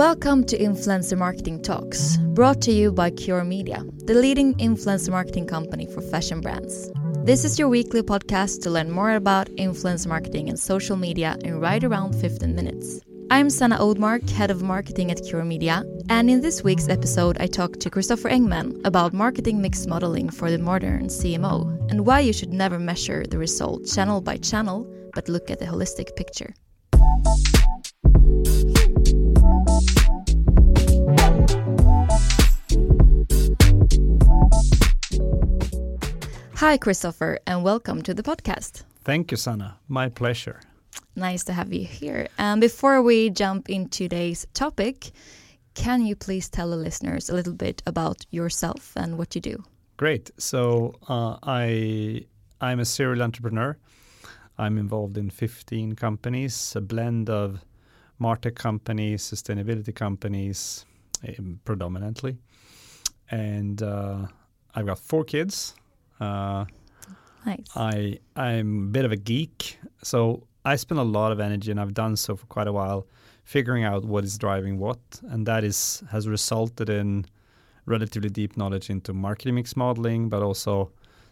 Welcome to Influencer Marketing Talks, brought to you by Cure Media, the leading influencer marketing company for fashion brands. This is your weekly podcast to learn more about influencer marketing and social media in right around 15 minutes. I'm Sanna Oldmark, head of marketing at Cure Media, and in this week's episode, I talked to Christopher Engman about marketing mix modeling for the modern CMO and why you should never measure the result channel by channel, but look at the holistic picture. Hi, Christopher, and welcome to the podcast. Thank you, Sanna. My pleasure. Nice to have you here. Um, before we jump into today's topic, can you please tell the listeners a little bit about yourself and what you do? Great. So uh, I I'm a serial entrepreneur. I'm involved in 15 companies, a blend of martech companies, sustainability companies, um, predominantly, and uh, I've got four kids. Uh, nice. I I'm a bit of a geek, so I spend a lot of energy, and I've done so for quite a while, figuring out what is driving what, and that is has resulted in relatively deep knowledge into marketing mix modeling, but also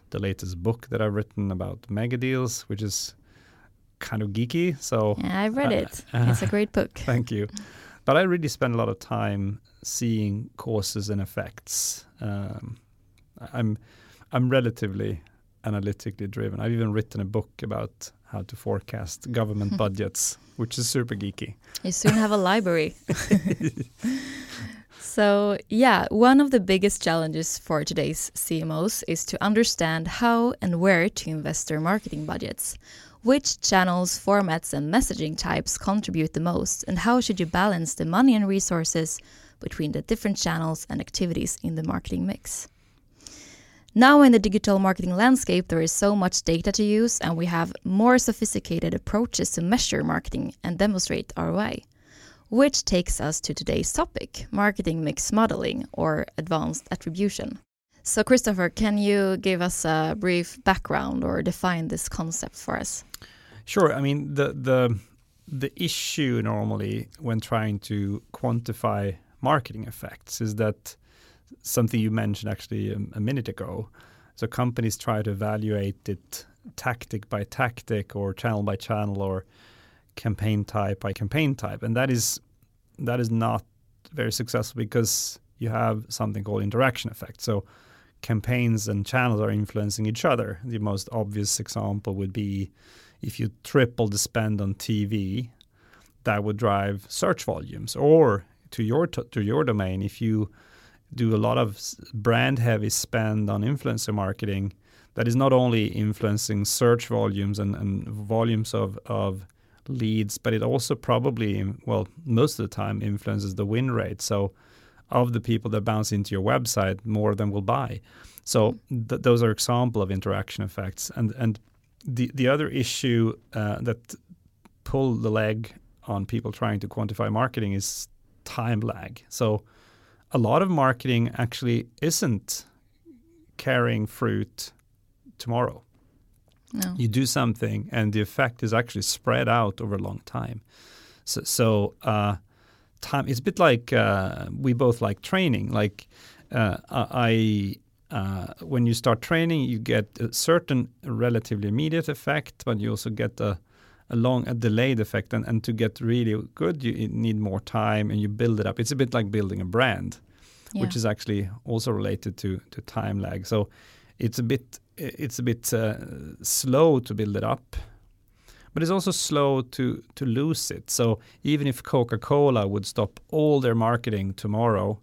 the latest book that I've written about mega deals, which is kind of geeky. So yeah, I've read uh, it. Uh, it's a great book. thank you. But I really spend a lot of time seeing causes and effects. Um, I'm I'm relatively analytically driven. I've even written a book about how to forecast government budgets, which is super geeky. You soon have a library. so, yeah, one of the biggest challenges for today's CMOs is to understand how and where to invest their marketing budgets. Which channels, formats, and messaging types contribute the most, and how should you balance the money and resources between the different channels and activities in the marketing mix? Now, in the digital marketing landscape, there is so much data to use, and we have more sophisticated approaches to measure marketing and demonstrate ROI. Which takes us to today's topic marketing mix modeling or advanced attribution. So, Christopher, can you give us a brief background or define this concept for us? Sure. I mean, the, the, the issue normally when trying to quantify marketing effects is that something you mentioned actually a, a minute ago. So companies try to evaluate it tactic by tactic or channel by channel or campaign type by campaign type. And that is that is not very successful because you have something called interaction effect. So campaigns and channels are influencing each other. The most obvious example would be if you triple the spend on TV that would drive search volumes. Or to your to your domain if you do a lot of brand heavy spend on influencer marketing, that is not only influencing search volumes and, and volumes of, of leads, but it also probably, well, most of the time influences the win rate. So, of the people that bounce into your website, more of them will buy. So, th- those are example of interaction effects. And and the the other issue uh, that pull the leg on people trying to quantify marketing is time lag. So, a lot of marketing actually isn't carrying fruit tomorrow. No. You do something, and the effect is actually spread out over a long time. So, so uh, time it's a bit like uh, we both like training. Like uh, I, uh, when you start training, you get a certain relatively immediate effect, but you also get a a long a delayed effect and, and to get really good you need more time and you build it up. It's a bit like building a brand Yeah. which is actually also related to to time lag. So it's a bit it's a bit uh, slow to build it up but it's also slow to to lose it. So even if coca-cola would stop all their marketing tomorrow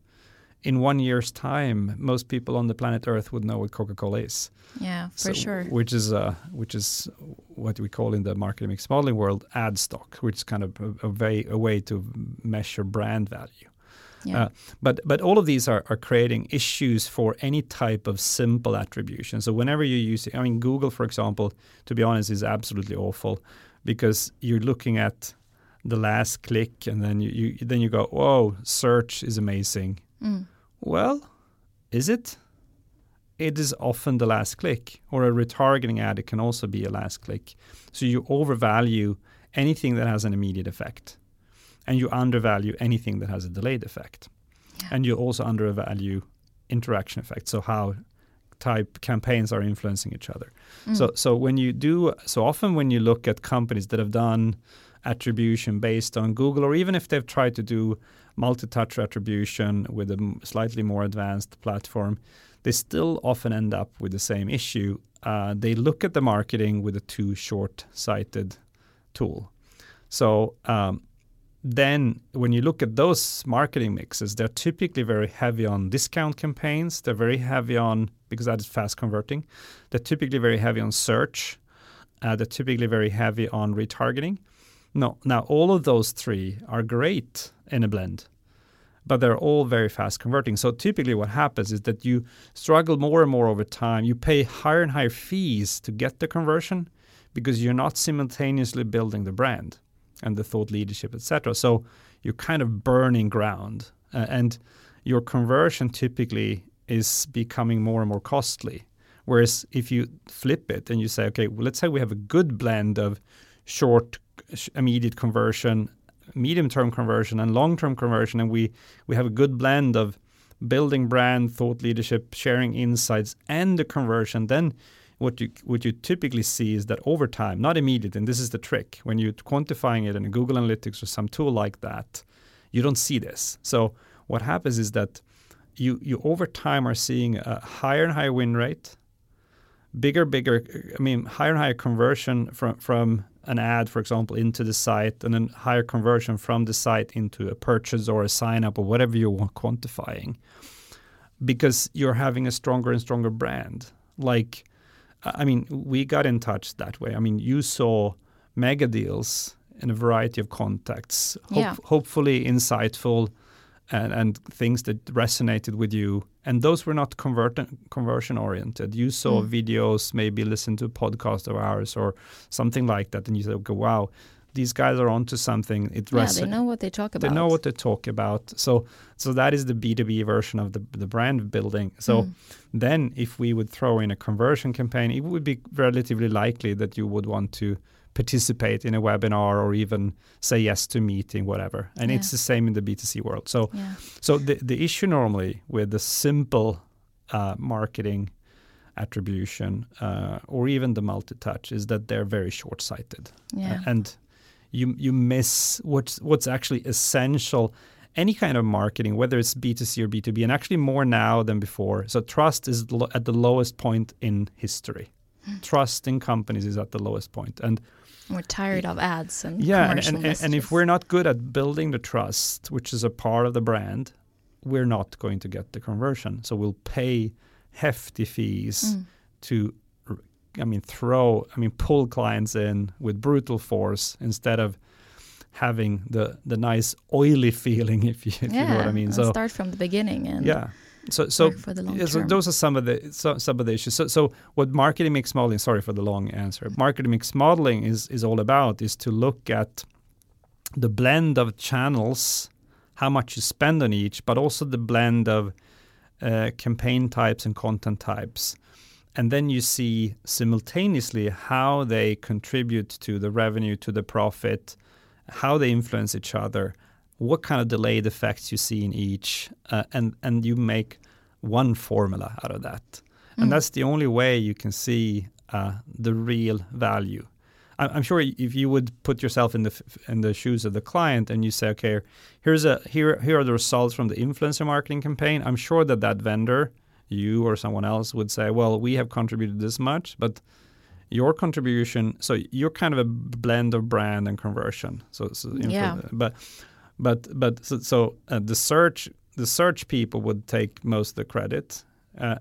in one year's time most people on the planet earth would know what coca-cola is yeah, for so- sure. Which is uh, which is what we call in the marketing mix modeling world ad stock, which is kind of a, a way a way to measure brand value. Yeah. Uh, but but all of these are, are creating issues for any type of simple attribution. So whenever you use, I mean, Google, for example, to be honest, is absolutely awful because you're looking at the last click and then you, you then you go, whoa, search is amazing. Mm. Well, is it? It is often the last click, or a retargeting ad. It can also be a last click. So you overvalue anything that has an immediate effect, and you undervalue anything that has a delayed effect, Yeah. and you also undervalue interaction effects. So how type campaigns are influencing each other. Mm. So so when you do so often when you look at companies that have done attribution based on Google or even if they've tried to do multi-touch attribution with a slightly more advanced platform, they still often end up with the same issue. Uh, they look at the marketing with a too short-sighted tool. So um, then when you look at those marketing mixes, they're typically very heavy on discount campaigns. They're very heavy on because that is fast converting. They're typically very heavy on search. Uh, they're typically very heavy on retargeting. No, now all of those three are great in a blend, but they're all very fast converting. So typically, what happens is that you struggle more and more over time. You pay higher and higher fees to get the conversion because you're not simultaneously building the brand and the thought leadership, etc. So you're kind of burning ground, uh, and your conversion typically is becoming more and more costly. Whereas if you flip it and you say, okay, well, let's say we have a good blend of short, sh- immediate conversion, medium-term conversion, and long-term conversion, and we we have a good blend of building brand, thought leadership, sharing insights, and the conversion, then what you what you typically see is that over time, not immediate, and this is the trick, when you're quantifying it in Google Analytics or some tool like that, you don't see this. So what happens is that you you over time are seeing a higher and higher win rate, bigger bigger I mean higher and higher conversion from from an ad, for example, into the site, and then higher conversion from the site into a purchase or a sign up or whatever you want quantifying, because you're having a stronger and stronger brand. Like, I mean, we got in touch that way. I mean, you saw mega deals in a variety of contexts, hope, Yeah. hopefully insightful and, and things that resonated with you. And those were not conversion oriented. You saw Mm. videos, maybe listened to a podcast of ours or something like that, and you said, okay, wow, these guys are onto something. It yeah, they know what they talk about. they know what they talk about so so that is the b2b version of the, the brand building so Mm. then if we would throw in a conversion campaign it would be relatively likely that you would want to participate in a webinar or even say yes to a meeting whatever and Yeah. it's the same in the b2c world so Yeah. so the, the issue normally with the simple uh, marketing attribution uh, or even the multi-touch is that they're very short-sighted Yeah. uh, and you you miss what's what's actually essential any kind of marketing whether it's b2c or b2b and actually more now than before so trust is lo- at the lowest point in history Hmm. trust in companies is at the lowest point and We're tired of ads and yeah and, and, and, if we're not good at building the trust which is a part of the brand we're not going to get the conversion so we'll pay hefty fees Mm. to I mean, throw, I mean, pull clients in with brutal force instead of having the the nice oily feeling, if you, if yeah, you know what I mean. So start from the beginning and yeah. So so, for the long yeah, so those are some of the so, some of the issues. So so what marketing mix modeling? Sorry for the long answer. Marketing mix modeling is is all about is to look at the blend of channels, how much you spend on each, but also the blend of uh, campaign types and content types. And then you see simultaneously how they contribute to the revenue, to the profit, how they influence each other, what kind of delayed effects you see in each, uh, and and you make one formula out of that. Mm. And that's the only way you can see uh, the real value. I- I'm sure if you would put yourself in the f- in the shoes of the client and you say, okay, here's a here here are the results from the influencer marketing campaign. I'm sure that that vendor, you or someone else, would say, well, we have contributed this much, but your contribution. So you're kind of a blend of brand and conversion. So, so Yeah. but but but so, so uh, the search the search people would take most of the credit, uh,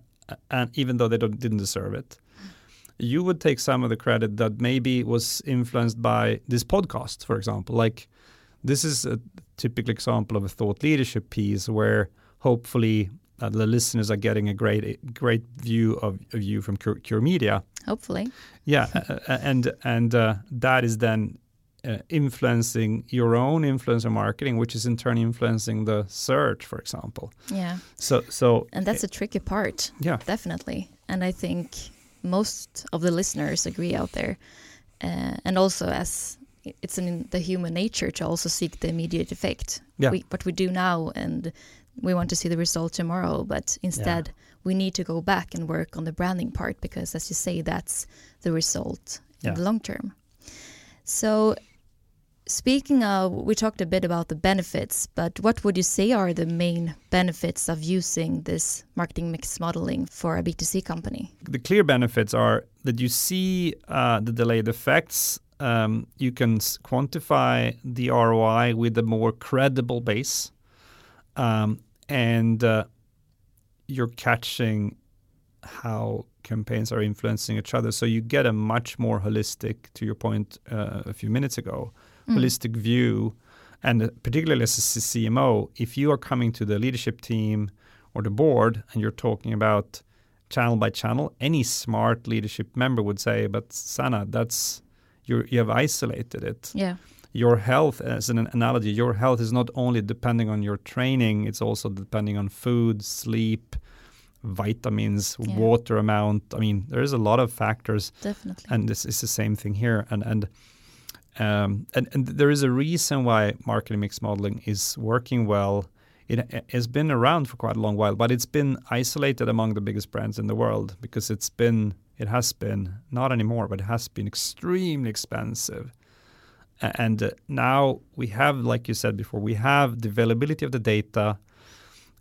and even though they don't, didn't deserve it you would take some of the credit that maybe was influenced by this podcast, for example. Like this is a typical example of a thought leadership piece where hopefully uh, the listeners are getting a great great view of, of you from Cure, Cure Media. Hopefully. Yeah, uh, uh, and and uh, that is then uh, influencing your own influencer marketing, which is in turn influencing the search, for example. Yeah. So so And that's a tricky part. yeah Definitely. And I think most of the listeners agree out there. Uh, and also, as it's in the human nature to also seek the immediate effect. Yeah. We, what we do now, and we want to see the result tomorrow. But instead, we need to go back and work on the branding part because, as you say, that's the result in the long term. So, speaking of, we talked a bit about the benefits, but what would you say are the main benefits of using this marketing mix modeling for a B2C company? the clear benefits are that you see uh, the delayed effects. Um, you can quantify the ROI with a more credible base, um, and uh, you're catching how campaigns are influencing each other. So you get a much more holistic, to your point uh, a few minutes ago, Mm. holistic view. And particularly as a CMO, if you are coming to the leadership team or the board and you're talking about channel by channel, any smart leadership member would say, "But Sanna, that's you you have isolated it. Yeah. Your health, as an analogy, your health is not only depending on your training; it's also depending on food, sleep, vitamins, Yeah. water amount. I mean, there is a lot of factors Definitely. and this is the same thing here and and um, and, and there is a reason why marketing mix modeling is working well. It has been around for quite a long while but it's been isolated among the biggest brands in the world because it's been it has been not anymore but it has been extremely expensive. And uh, now we have like you said before we have the availability of the data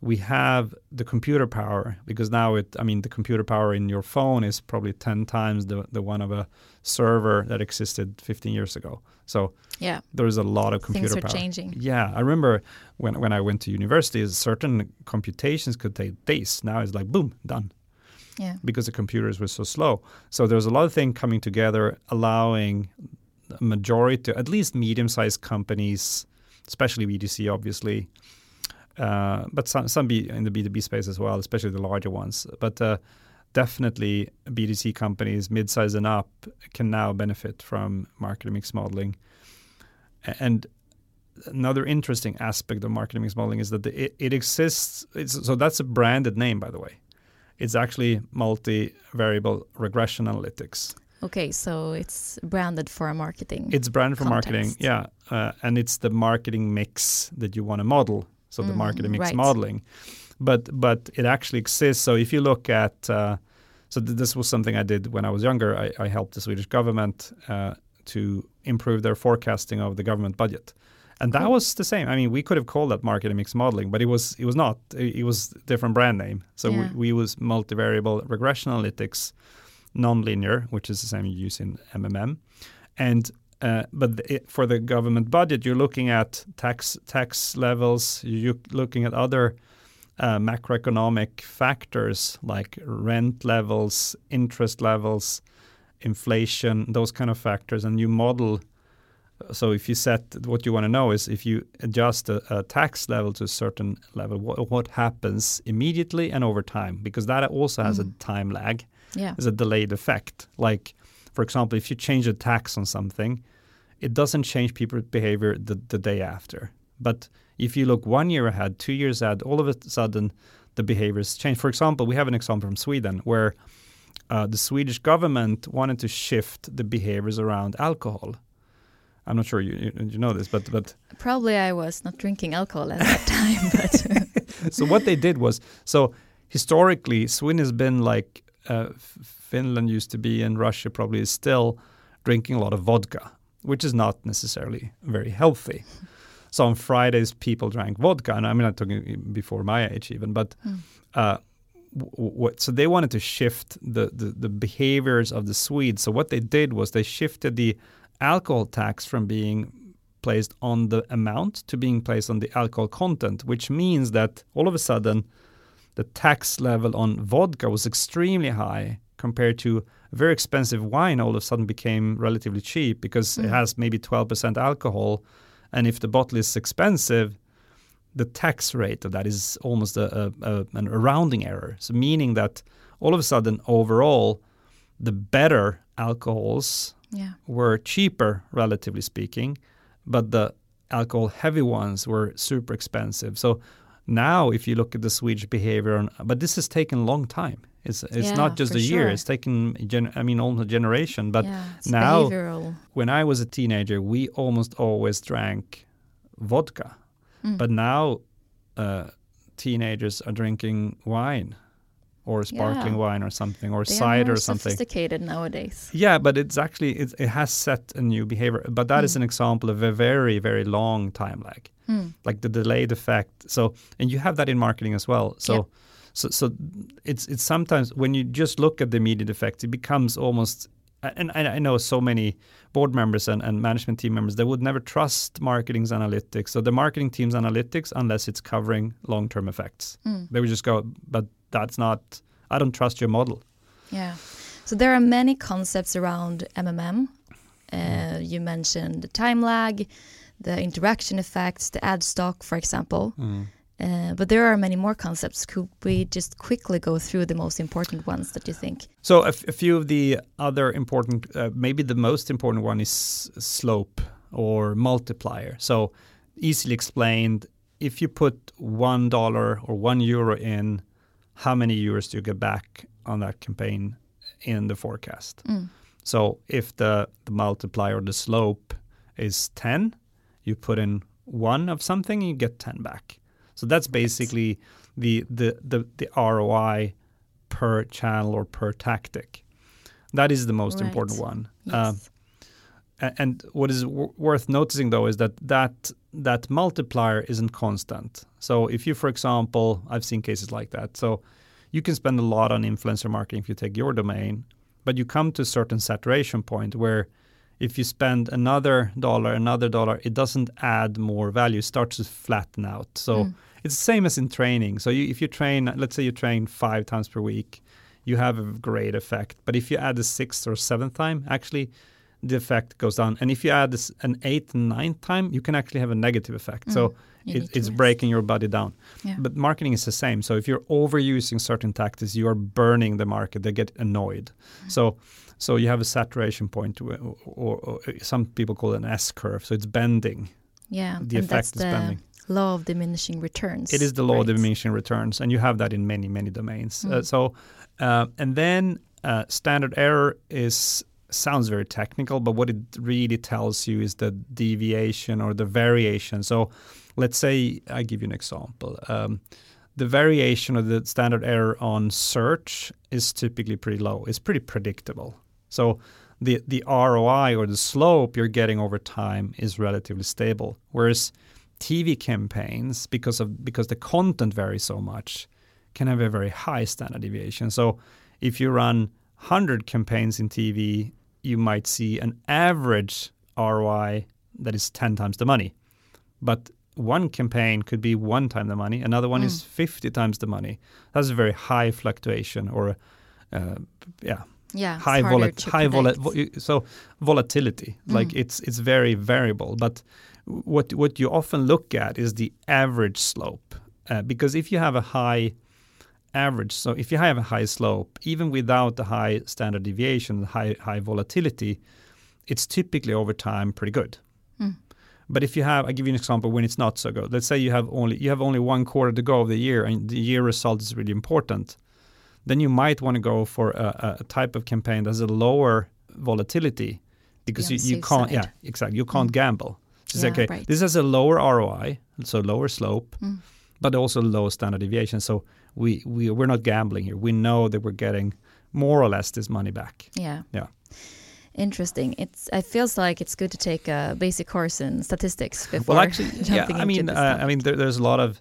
we have the computer power because now it i mean the computer power in your phone is probably 10 times the, the one of a server that existed 15 years ago so yeah. there's a lot of computer Things are power changing. yeah i remember when, when i went to university certain computations could take days now it's like boom done Yeah. because the computers were so slow so there's a lot of things coming together allowing a majority at least medium-sized companies especially B2C obviously uh, but some some be in the B2B space as well, especially the larger ones. But uh, definitely B2C companies, mid-size and up, can now benefit from marketing mix modeling. And another interesting aspect of marketing mix modeling is that the, it, it exists. It's, so that's a branded name, by the way. It's actually multi-variable regression analytics. Okay, so it's branded for a marketing. It's branded for marketing, yeah, uh, and it's the marketing mix that you want to model. So the Mm, marketing mix right. modeling, but but it actually exists. So if you look at, uh, so th- this was something I did when I was younger. I, I helped the Swedish government uh, to improve their forecasting of the government budget, and that Cool. was the same. I mean, we could have called that marketing mix modeling, but it was it was not. It, it was different brand name. So Yeah. we, we use multivariable regression analytics, nonlinear, which is the same you use in MMM, and uh, but it, for the government budget, you're looking at tax tax levels. You're looking at other uh, macroeconomic factors like rent levels, interest levels, inflation, those kind of factors, and you model. So if you set what you want to know is if you adjust a, a tax level to a certain level, what, what, happens immediately and over time, because that also has mm. a time lag. Yeah, there's a delayed effect. Like, for example, if you change a tax on something, it doesn't change people's behavior the, the day after. But if you look one year ahead, two years ahead, all of a sudden the behaviors change. For example, we have an example from Sweden where uh, the Swedish government wanted to shift the behaviors around alcohol. I'm not sure you, you, you know this, but but probably I was not drinking alcohol at that time. But so what they did was so historically Sweden has been like uh, Finland used to be, and Russia probably is still drinking a lot of vodka, which is not necessarily very healthy. So on Fridays, people drank vodka, and I'm not talking before my age even, but mm. uh, what? So they wanted to shift the, the the behaviors of the Swedes. So what they did was they shifted the alcohol tax from being placed on the amount to being placed on the alcohol content, which means that all of a sudden the tax level on vodka was extremely high compared to a very expensive wine all of a sudden became relatively cheap because mm. it has maybe 12% alcohol and if the bottle is expensive, the tax rate of that is almost a, a, a, a rounding error. So meaning that all of a sudden, overall, the better alcohols yeah. were cheaper, relatively speaking, but the alcohol heavy ones were super expensive. So now, if you look at the Swedish behavior, on, but this has taken a long time. It's it's yeah, not just a year. Sure. It's taken gen- I mean almost a generation. But yeah, now, behavioral. when I was a teenager, we almost always drank vodka. Mm. But now, uh, teenagers are drinking wine or sparkling yeah. wine or something or they cider or something. Sophisticated nowadays. Yeah, but it's actually it, it has set a new behavior. But that mm. is an example of a very very long time lag, mm. like the delayed effect. So and you have that in marketing as well. So. Yeah so, so it's it's sometimes when you just look at the immediate effects, it becomes almost. And I, I know so many board members and, and management team members that would never trust marketing's analytics. So the marketing team's analytics, unless it's covering long-term effects, mm. they would just go, "But that's not. I don't trust your model." Yeah. So there are many concepts around MMM. Uh, you mentioned the time lag, the interaction effects, the ad stock, for example. Mm. Uh, but there are many more concepts. Could we just quickly go through the most important ones that you think? So, a, few of the other important, uh, maybe the most important one is slope or multiplier. So, easily explained, if you put one dollar or one euro in, how many euros do you get back on that campaign in the forecast? Mm. So, if the, the multiplier or the slope is 10, you put in one of something, you get 10 back. So that's basically the, the, the, the ROI per channel or per tactic. That is the most right. important one. Yes. Uh, and what is w- worth noticing though is that, that that multiplier isn't constant. So if you, for example, I've seen cases like that. So you can spend a lot on influencer marketing if you take your domain, but you come to a certain saturation point where if you spend another dollar, another dollar, it doesn't add more value. It starts to flatten out. So mm. it's the same as in training. So you, if you train, let's say you train five times per week, you have a great effect. But if you add the sixth or seventh time, actually the effect goes down. And if you add this an eighth and ninth time, you can actually have a negative effect. Mm. So it, it's breaking your body down. Yeah. But marketing is the same. So if you're overusing certain tactics, you are burning the market. They get annoyed. Mm. So so you have a saturation point, or, or, or, some people call it an S curve. So it's bending. Yeah, the and effect is the bending. Law of diminishing returns. It is the law right? of diminishing returns, and you have that in many many domains. Mm. Uh, so, uh, and then uh, standard error is sounds very technical, but what it really tells you is the deviation or the variation. So, let's say I give you an example. Um, the variation of the standard error on search is typically pretty low. It's pretty predictable. So the the ROI or the slope you're getting over time is relatively stable. Whereas TV campaigns, because of because the content varies so much, can have a very high standard deviation. So if you run 100 campaigns in TV, you might see an average ROI that is 10 times the money. But one campaign could be one time the money, another one mm. is 50 times the money. That's a very high fluctuation or uh, yeah. Yeah, high volat high volat so volatility like Mm. it's it's very variable but what what you often look at is the average slope uh, because if you have a high average so if you have a high slope even without the high standard deviation high high volatility it's typically over time pretty good Mm. but if you have i give you an example when it's not so good let's say you have only you have only one quarter to go of the year and the year result is really important then you might want to go for a, a type of campaign that has a lower volatility because Be you, you can't side. yeah exactly you can't Mm. gamble so Yeah, okay right. this has a lower roi so lower slope Mm. but also low standard deviation so we, we we're not gambling here we know that we're getting more or less this money back Yeah. Yeah. Interesting. It's. It feels like it's good to take a basic course in statistics before well actually yeah i mean uh, i mean there, there's a lot of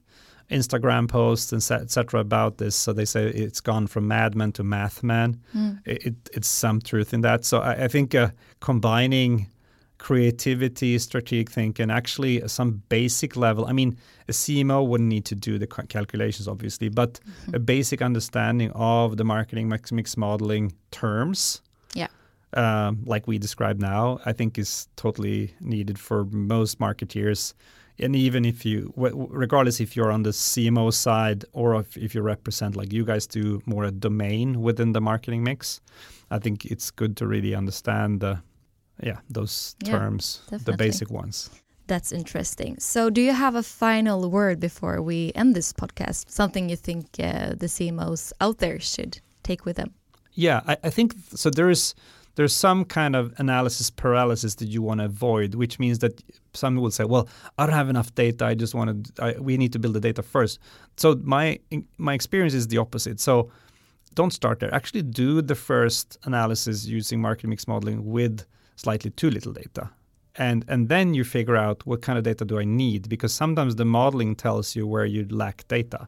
instagram posts and et cetera about this so they say it's gone from madman to mathman Mm. it, it, it's some truth in that. So I, I think uh, combining creativity, strategic thinking, actually some basic level. I mean, a CMO wouldn't need to do the calculations, obviously, but Mm-hmm. a basic understanding of the marketing mix, mix modeling terms. Yeah. Um, like we described now, I think is totally needed for most marketeers. And even if you, regardless if you're on the CMO side or if, if you represent, like you guys do, more a domain within the marketing mix, I think it's good to really understand the, yeah, those Yeah, terms, the basic ones. That's interesting. So, do you have a final word before we end this podcast? Something you think uh, the CMOs out there should take with them? Yeah, I, I think so. There is there's some kind of analysis paralysis that you want to avoid, which means that some will say, "Well, I don't have enough data. I just want to. We need to build the data first. So my my experience is the opposite. So don't start there. Actually, do the first analysis using market mix modeling with slightly too little data. And, and then you figure out what kind of data do I need because sometimes the modeling tells you where you lack data.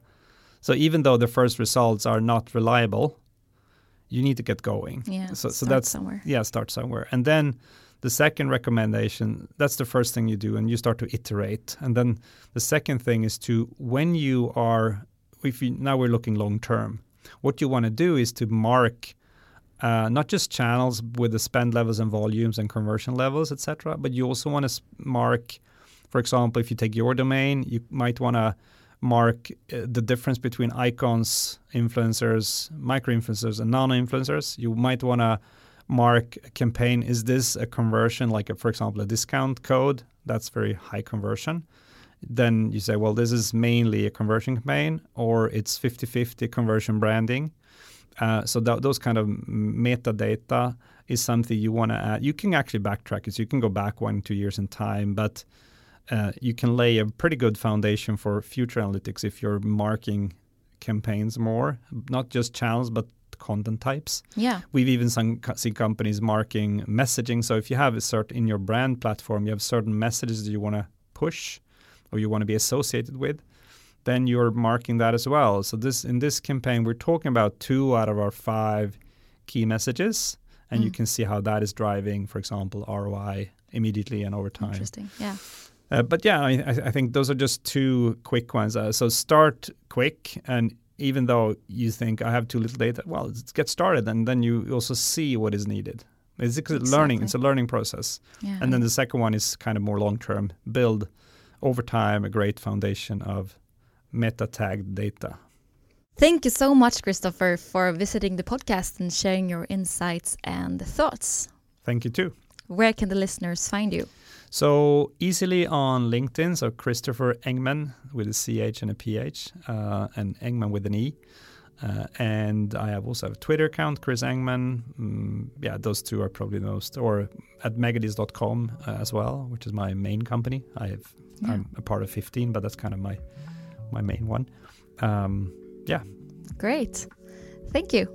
So even though the first results are not reliable, you need to get going. Yeah. So, so start that's somewhere. yeah, start somewhere. And then the second recommendation, that's the first thing you do, and you start to iterate. And then the second thing is to when you are, if you now we're looking long term, what you want to do is to mark uh, not just channels with the spend levels and volumes and conversion levels, etc., but you also want to mark, for example, if you take your domain, you might want to mark uh, the difference between icons, influencers, micro influencers, and nano influencers. You might want to mark a campaign. Is this a conversion, like, a, for example, a discount code? That's very high conversion. Then you say, well, this is mainly a conversion campaign, or it's 50 50 conversion branding. Uh, so th- those kind of metadata is something you want to add. You can actually backtrack it. So you can go back one, two years in time, but uh, you can lay a pretty good foundation for future analytics if you're marking campaigns more, not just channels, but content types. Yeah. We've even seen, seen companies marking messaging. So if you have a certain in your brand platform, you have certain messages that you want to push or you want to be associated with, then you're marking that as well. So this in this campaign, we're talking about two out of our five key messages, and you Mm. can see how that is driving, for example, ROI immediately and over time. Interesting. Yeah. Uh, but yeah, I, I think those are just two quick ones. Uh, so start quick, and even though you think I have too little data, well, get started, and then you also see what is needed. It's a learning. It's a learning process. Yeah. And then the second one is kind of more long term. Build over time a great foundation of meta tagged data. Thank you so much, Christopher, for visiting the podcast and sharing your insights and thoughts. Thank you too. Where can the listeners find you? So easily on LinkedIn. So Christopher Engman with a CH and a PH, uh, and Engman with an E. Uh, and I have also have a Twitter account, Chris Engman. Mm, yeah, those two are probably the most. Or at megadeals.com uh, as well, which is my main company. I have Yeah. I'm a part of 15, but that's kind of my my main one. Um, yeah. Great. Thank you.